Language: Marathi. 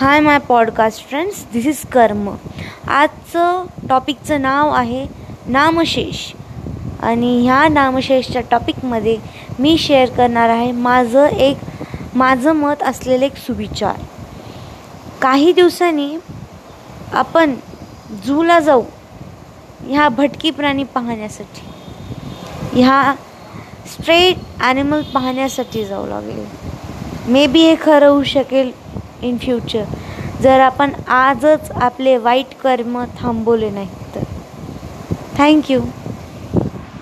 Hi my podcast friends this is Karma आजचं टॉपिकचं नाव आहे नामशेष. आणि ह्या नामशेषच्या टॉपिकमध्ये मी शेअर करणार आहे माझं एक माझं मत असलेलं एक सुविचार. काही दिवसांनी आपण झूला जाऊ ह्या भटकी प्राणी पाहण्यासाठी ह्या स्ट्रेट ॲनिमल पाहण्यासाठी जाऊ लागेल. मे बी हे खरं होऊ शकेल इन फ्युचर जर आपण आजच आपले वाईट कर्म थांबवले नाही तर. थँक्यू